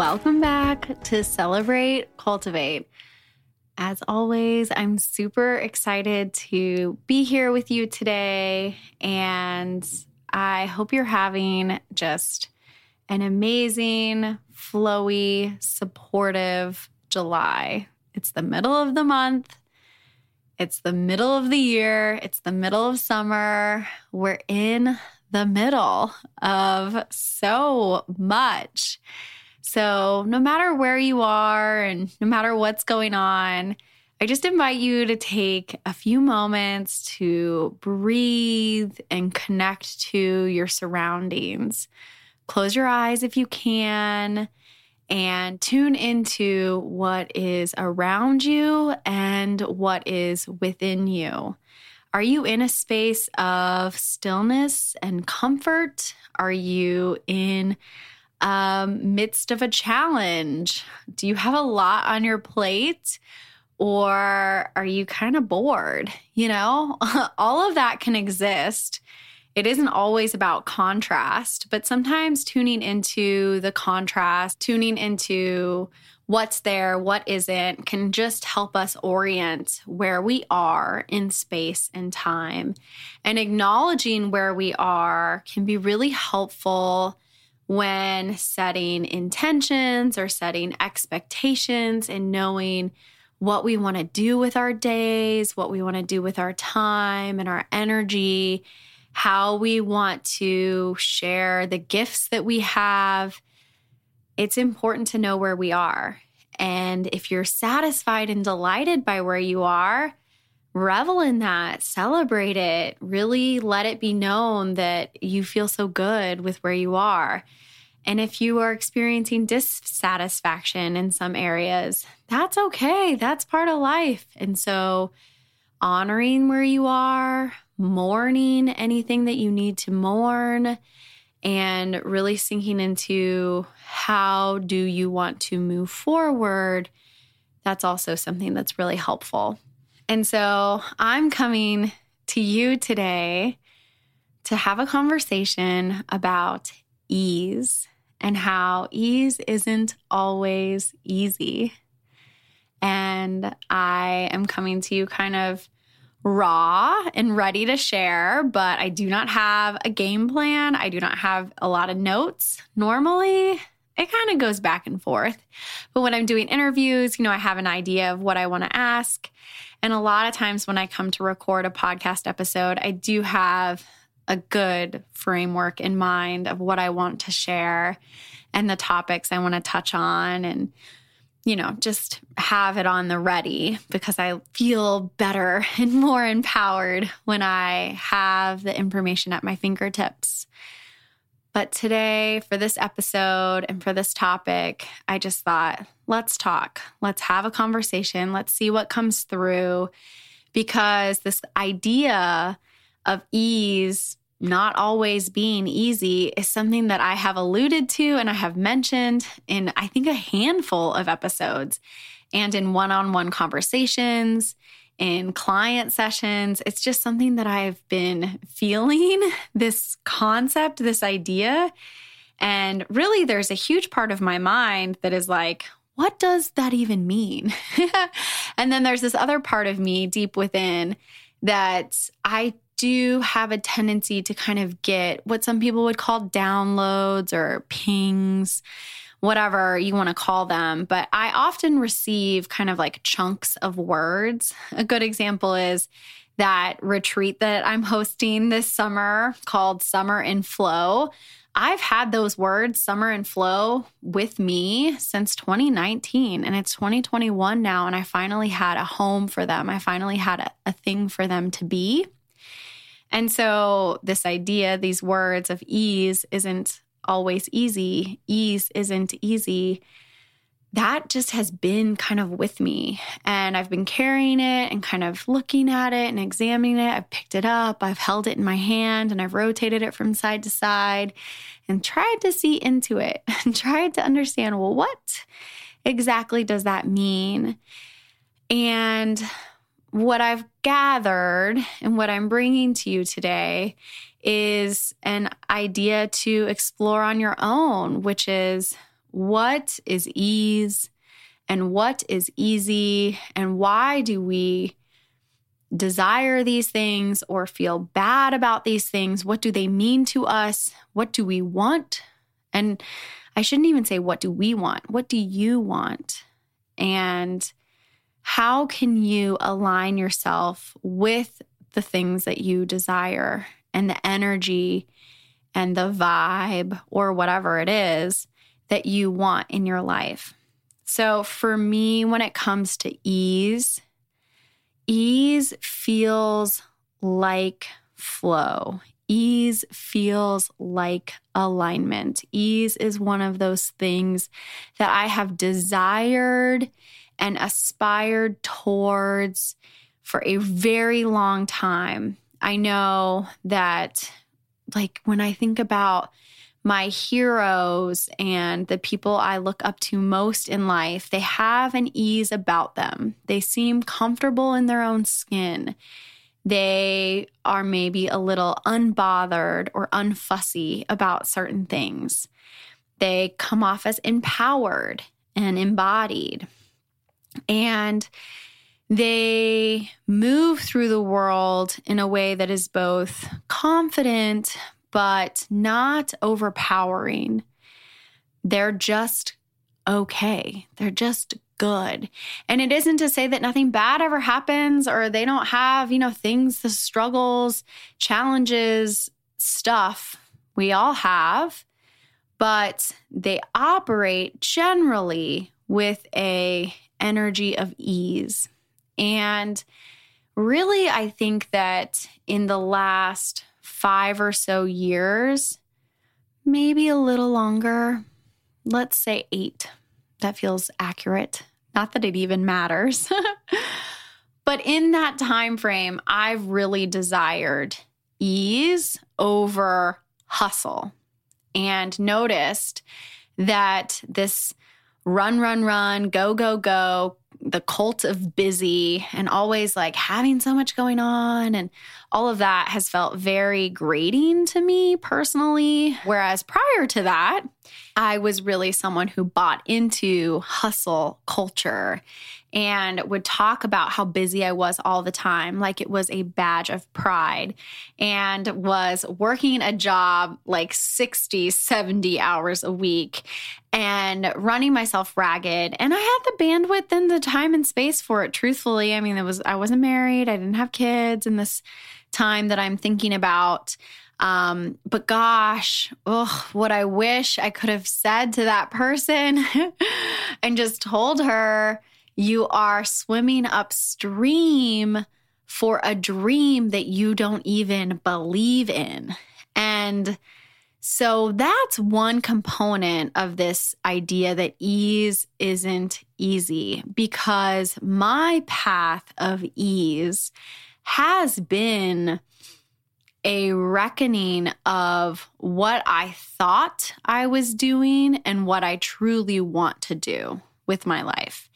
Welcome back to Celebrate Cultivate. As always, I'm super excited to be here with you today, and I hope you're having just an amazing, flowy, supportive July. It's the middle of the month. It's the middle of the year. It's the middle of summer. We're in the middle of so much. So, no matter where you are and no matter what's going on, I just invite you to take a few moments to breathe and connect to your surroundings. Close your eyes if you can and tune into what is around you and what is within you. Are you in a space of stillness and comfort? Are you in um, midst of a challenge? Do you have a lot on your plate? Or are you kind of bored? You know, all of that can exist. It isn't always about contrast, but sometimes tuning into the contrast, tuning into what's there, what isn't, can just help us orient where we are in space and time. And acknowledging where we are can be really helpful when setting intentions or setting expectations and knowing what we want to do with our days, what we want to do with our time and our energy, how we want to share the gifts that we have. It's important to know where we are. And if you're satisfied and delighted by where you are, revel in that, celebrate it, really let it be known that you feel so good with where you are. And if you are experiencing dissatisfaction in some areas, that's okay. That's part of life. And so, honoring where you are, mourning anything that you need to mourn, and really sinking into how do you want to move forward, that's also something that's really helpful. And so, I'm coming to you today to have a conversation about ease and how ease isn't always easy. And I am coming to you kind of raw and ready to share, but I do not have a game plan. I do not have a lot of notes. Normally, it kind of goes back and forth. But when I'm doing interviews, you know, I have an idea of what I want to ask. And a lot of times when I come to record a podcast episode, I do have a good framework in mind of what I want to share and the topics I want to touch on and you know, just have it on the ready because I feel better and more empowered when I have the information at my fingertips. But today, for this episode and for this topic, I just thought, let's talk. Let's have a conversation. Let's see what comes through because this idea of ease not always being easy is something that I have alluded to and I have mentioned in, I think, a handful of episodes and in one on one conversations, in client sessions. It's just something that I've been feeling this concept, this idea. And really, there's a huge part of my mind that is like, what does that even mean? and then there's this other part of me deep within that I do have a tendency to kind of get what some people would call downloads or pings, whatever you want to call them. But I often receive kind of like chunks of words. A good example is that retreat that I'm hosting this summer called Summer in Flow. I've had those words, summer and flow, with me since 2019, and it's 2021 now. And I finally had a home for them. I finally had a, a thing for them to be. And so, this idea, these words of ease, isn't always easy, ease isn't easy, that just has been kind of with me. And I've been carrying it and kind of looking at it and examining it. I've picked it up, I've held it in my hand, and I've rotated it from side to side and tried to see into it and tried to understand well, what exactly does that mean? And what I've gathered and what I'm bringing to you today is an idea to explore on your own, which is what is ease and what is easy and why do we desire these things or feel bad about these things? What do they mean to us? What do we want? And I shouldn't even say, what do we want? What do you want? And how can you align yourself with the things that you desire and the energy and the vibe or whatever it is that you want in your life. So, for me, when it comes to ease, ease feels like flow. Ease feels like alignment. Ease is one of those things that I have desired and aspired towards for a very long time. I know that, like, when I think about my heroes and the people I look up to most in life, they have an ease about them. They seem comfortable in their own skin. They are maybe a little unbothered or unfussy about certain things. They come off as empowered and embodied. And they move through the world in a way that is both confident, but not overpowering. They're just okay. They're just good. And it isn't to say that nothing bad ever happens or they don't have, you know, things, the struggles, challenges, stuff we all have, but they operate generally with a energy of ease. And really I think that in the last five or so years, maybe a little longer, let's say eight. That feels accurate. Not that it even matters. but in that time frame, I've really desired ease over hustle and noticed that this run, run, run, go, go, go, the cult of busy and always like having so much going on and all of that has felt very grating to me personally. Whereas prior to that, I was really someone who bought into hustle culture and would talk about how busy I was all the time, like it was a badge of pride, and was working a job like 60, 70 hours a week and running myself ragged. And I had the bandwidth and the time and space for it, truthfully. I mean, it was, I wasn't married, I didn't have kids in this time that I'm thinking about. Um, but gosh, oh, what I wish I could have said to that person and just told her, you are swimming upstream for a dream that you don't even believe in. And so that's one component of this idea that ease isn't easy because my path of ease has been a reckoning of what I thought I was doing and what I truly want to do with my life.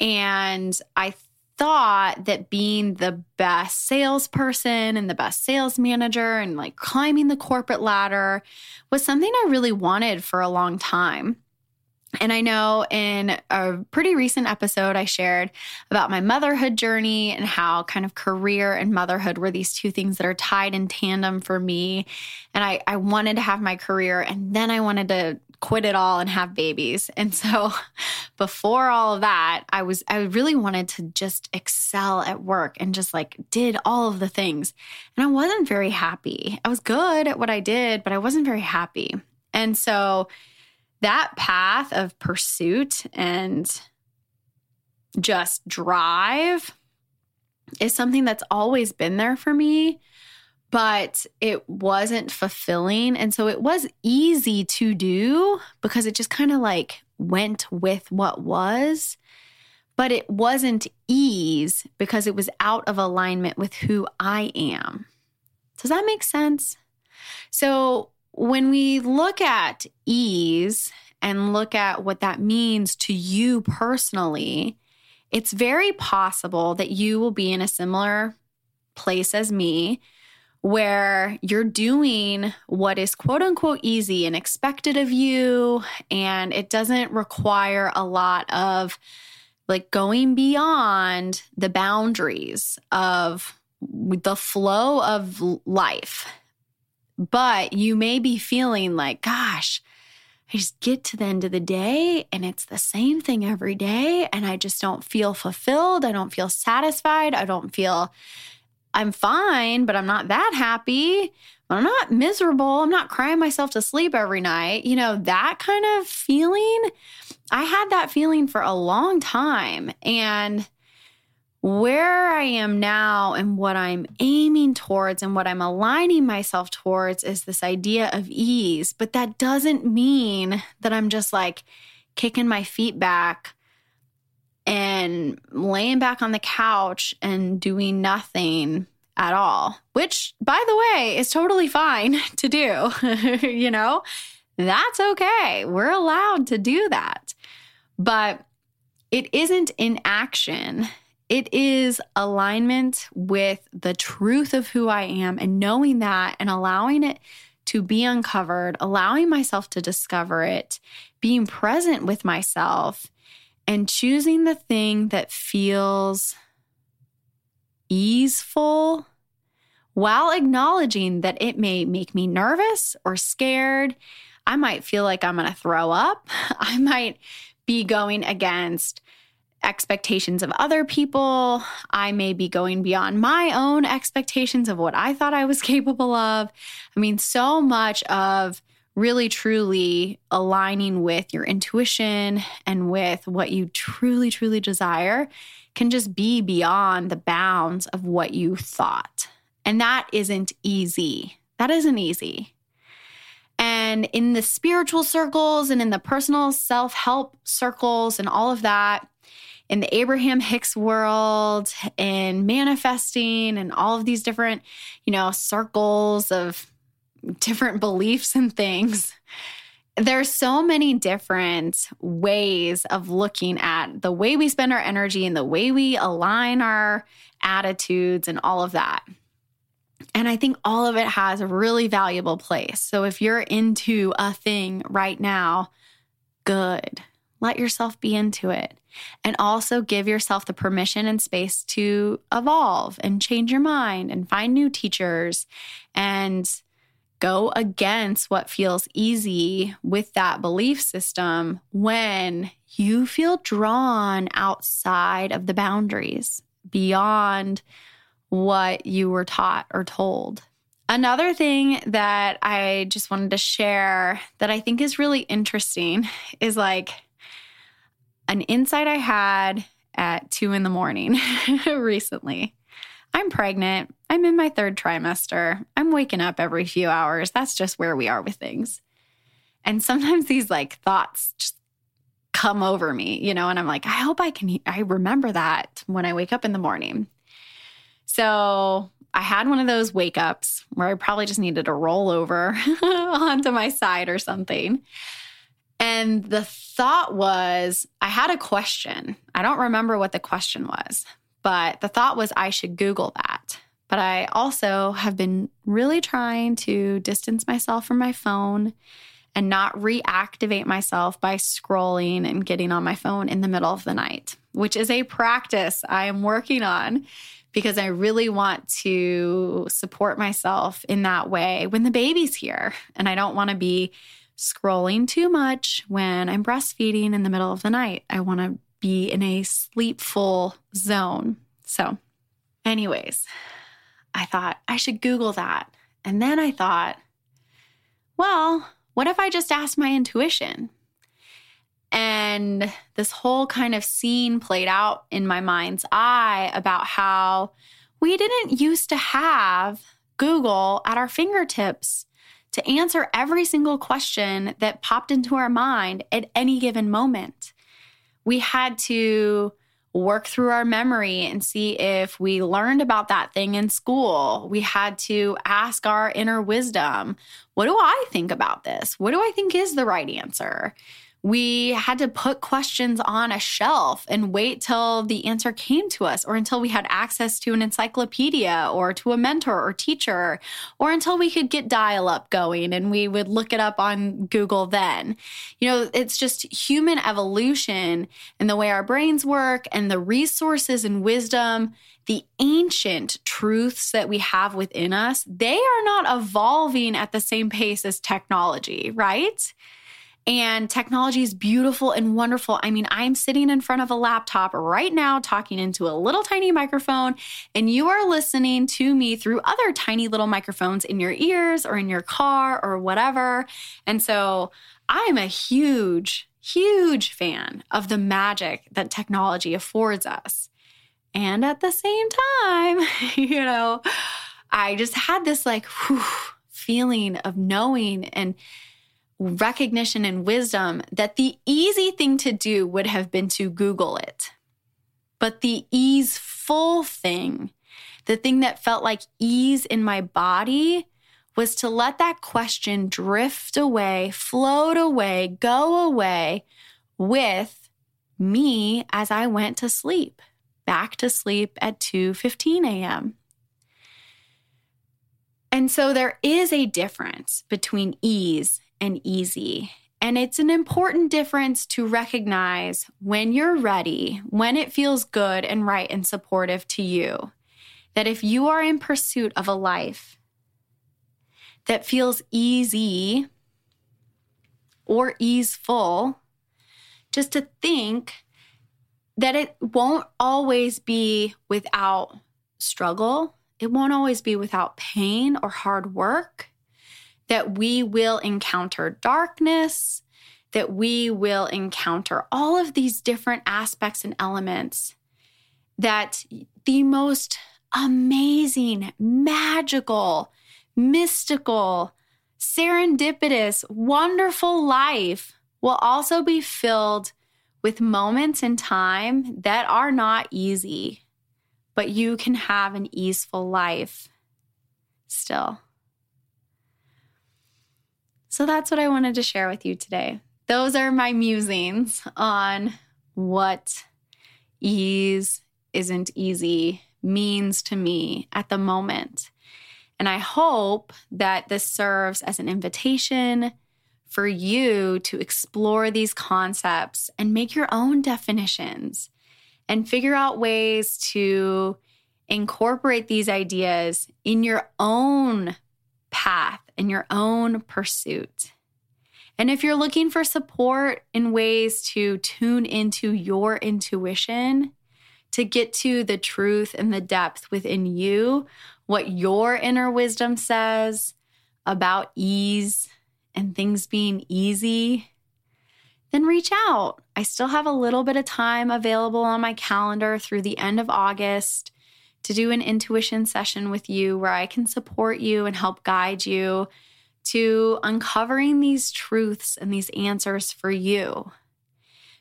And I thought that being the best salesperson and the best sales manager and like climbing the corporate ladder was something I really wanted for a long time. And I know in a pretty recent episode, I shared about my motherhood journey and how kind of career and motherhood were these two things that are tied in tandem for me. And I, I wanted to have my career and then I wanted to quit it all and have babies. And so before all of that, I was, I really wanted to just excel at work and just like did all of the things. And I wasn't very happy. I was good at what I did, but I wasn't very happy. And so, that path of pursuit and just drive is something that's always been there for me. But it wasn't fulfilling. And so it was easy to do because it just kind of like went with what was. But it wasn't ease because it was out of alignment with who I am. Does that make sense? So when we look at ease and look at what that means to you personally, it's very possible that you will be in a similar place as me where you're doing what is quote unquote easy and expected of you, and it doesn't require a lot of like going beyond the boundaries of the flow of life. But you may be feeling like, gosh, I just get to the end of the day and it's the same thing every day. And I just don't feel fulfilled. I don't feel satisfied. I don't feel I'm fine, but I'm not that happy. I'm not miserable. I'm not crying myself to sleep every night. You know, that kind of feeling. I had that feeling for a long time. And where I am now and what I'm aiming towards and what I'm aligning myself towards is this idea of ease. But that doesn't mean that I'm just like kicking my feet back and laying back on the couch and doing nothing at all, which, by the way, is totally fine to do. you know, that's okay. We're allowed to do that. But it isn't inaction. It is alignment with the truth of who I am and knowing that and allowing it to be uncovered, allowing myself to discover it, being present with myself, and choosing the thing that feels easeful while acknowledging that it may make me nervous or scared. I might feel like I'm going to throw up. I might be going against expectations of other people. I may be going beyond my own expectations of what I thought I was capable of. I mean, so much of really truly aligning with your intuition and with what you truly, truly desire can just be beyond the bounds of what you thought. And that isn't easy. That isn't easy. And in the spiritual circles and in the personal self help circles and all of that, in the Abraham Hicks world in manifesting and all of these different, you know, circles of different beliefs and things. There's so many different ways of looking at the way we spend our energy and the way we align our attitudes and all of that. And I think all of it has a really valuable place. So if you're into a thing right now, good. Let yourself be into it. And also give yourself the permission and space to evolve and change your mind and find new teachers and go against what feels easy with that belief system when you feel drawn outside of the boundaries, beyond what you were taught or told. Another thing that I just wanted to share that I think is really interesting is like an insight I had at two in the morning recently. I'm pregnant. I'm in my third trimester. I'm waking up every few hours. That's just where we are with things. And sometimes these like thoughts just come over me, you know, and I'm like, I hope I can, I remember that when I wake up in the morning. So I had one of those wake ups where I probably just needed to roll over onto my side or something. And the thought was, I had a question. I don't remember what the question was, but the thought was I should Google that. But I also have been really trying to distance myself from my phone and not reactivate myself by scrolling and getting on my phone in the middle of the night, which is a practice I am working on because I really want to support myself in that way when the baby's here. And I don't want to be scrolling too much when I'm breastfeeding in the middle of the night. I want to be in a sleepful zone. So, anyways, I thought I should Google that. And then I thought, well, what if I just asked my intuition? And this whole kind of scene played out in my mind's eye about how we didn't used to have Google at our fingertips to answer every single question that popped into our mind at any given moment. We had to work through our memory and see if we learned about that thing in school. We had to ask our inner wisdom, what do I think about this? What do I think is the right answer? We had to put questions on a shelf and wait till the answer came to us or until we had access to an encyclopedia or to a mentor or teacher or until we could get dial up going and we would look it up on Google then. You know, it's just human evolution and the way our brains work and the resources and wisdom the ancient truths that we have within us, they are not evolving at the same pace as technology, right? And technology is beautiful and wonderful. I mean, I'm sitting in front of a laptop right now talking into a little tiny microphone, and you are listening to me through other tiny little microphones in your ears or in your car or whatever. And so I'm a huge, huge fan of the magic that technology affords us. And at the same time, you know, I just had this like whew, feeling of knowing and recognition and wisdom that the easy thing to do would have been to Google it. But the easeful thing, the thing that felt like ease in my body, was to let that question drift away, float away, go away with me as I went to sleep, back to sleep at 2:15 a.m. And so there is a difference between ease and easy. And it's an important difference to recognize when you're ready, when it feels good and right and supportive to you. That if you are in pursuit of a life that feels easy or easeful, just to think that it won't always be without struggle, it won't always be without pain or hard work that we will encounter darkness, that we will encounter all of these different aspects and elements that the most amazing, magical, mystical, serendipitous, wonderful life will also be filled with moments in time that are not easy, but you can have an easeful life still. So that's what I wanted to share with you today. Those are my musings on what ease isn't easy means to me at the moment. And I hope that this serves as an invitation for you to explore these concepts and make your own definitions and figure out ways to incorporate these ideas in your own path in your own pursuit. And if you're looking for support in ways to tune into your intuition, to get to the truth and the depth within you, what your inner wisdom says about ease and things being easy, then reach out. I still have a little bit of time available on my calendar through the end of August to do an intuition session with you where I can support you and help guide you to uncovering these truths and these answers for you.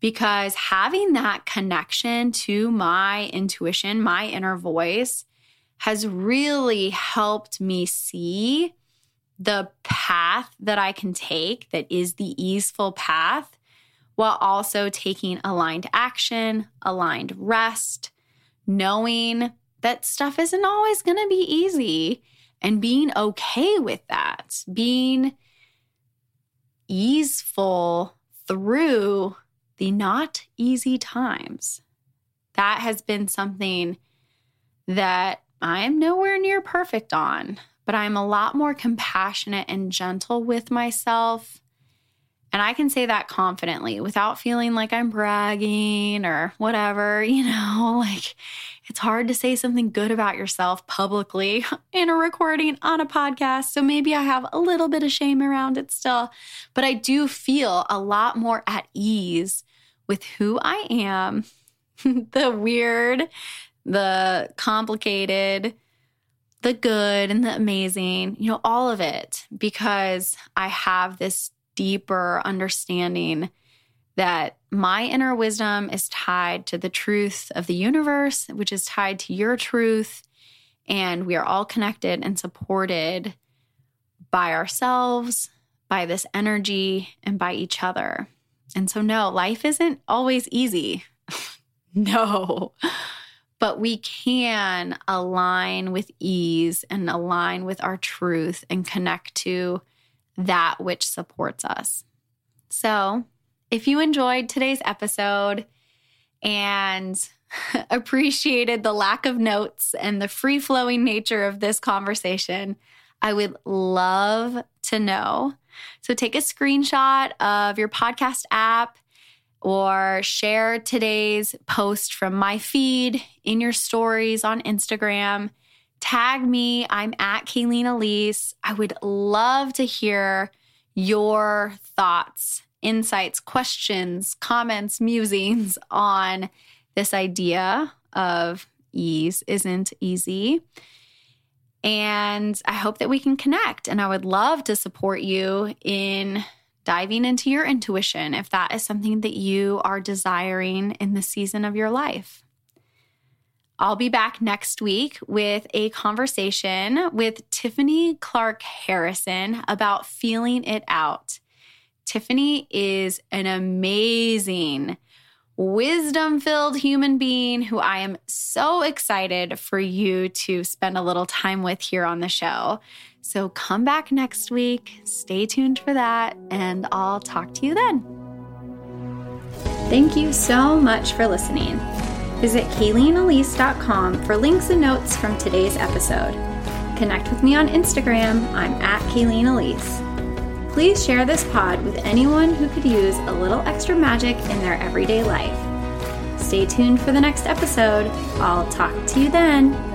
Because having that connection to my intuition, my inner voice, has really helped me see the path that I can take that is the easeful path while also taking aligned action, aligned rest, knowing that stuff isn't always going to be easy and being okay with that, being easeful through the not easy times. That has been something that I'm nowhere near perfect on, but I'm a lot more compassionate and gentle with myself and I can say that confidently without feeling like I'm bragging or whatever, you know, like it's hard to say something good about yourself publicly in a recording on a podcast. So maybe I have a little bit of shame around it still, but I do feel a lot more at ease with who I am, the weird, the complicated, the good and the amazing, you know, all of it, because I have this deeper understanding that my inner wisdom is tied to the truth of the universe, which is tied to your truth. And we are all connected and supported by ourselves, by this energy, and by each other. And so, no, life isn't always easy. no. But we can align with ease and align with our truth and connect to that which supports us. So, if you enjoyed today's episode and appreciated the lack of notes and the free flowing nature of this conversation, I would love to know. So take a screenshot of your podcast app or share today's post from my feed in your stories on Instagram. Tag me. I'm at Kayleen Elise. I would love to hear your thoughts, insights, questions, comments, musings on this idea of ease isn't easy. And I hope that we can connect. And I would love to support you in diving into your intuition if that is something that you are desiring in the season of your life. I'll be back next week with a conversation with Tiffany Clark Harrison about feeling it out. Tiffany is an amazing wisdom filled human being who I am so excited for you to spend a little time with here on the show. So come back next week, stay tuned for that, and I'll talk to you then. Thank you so much for listening. Visit KayleenElise.com for links and notes from today's episode. Connect with me on Instagram. I'm at Kayleen Elise. Please share this pod with anyone who could use a little extra magic in their everyday life. Stay tuned for the next episode. I'll talk to you then.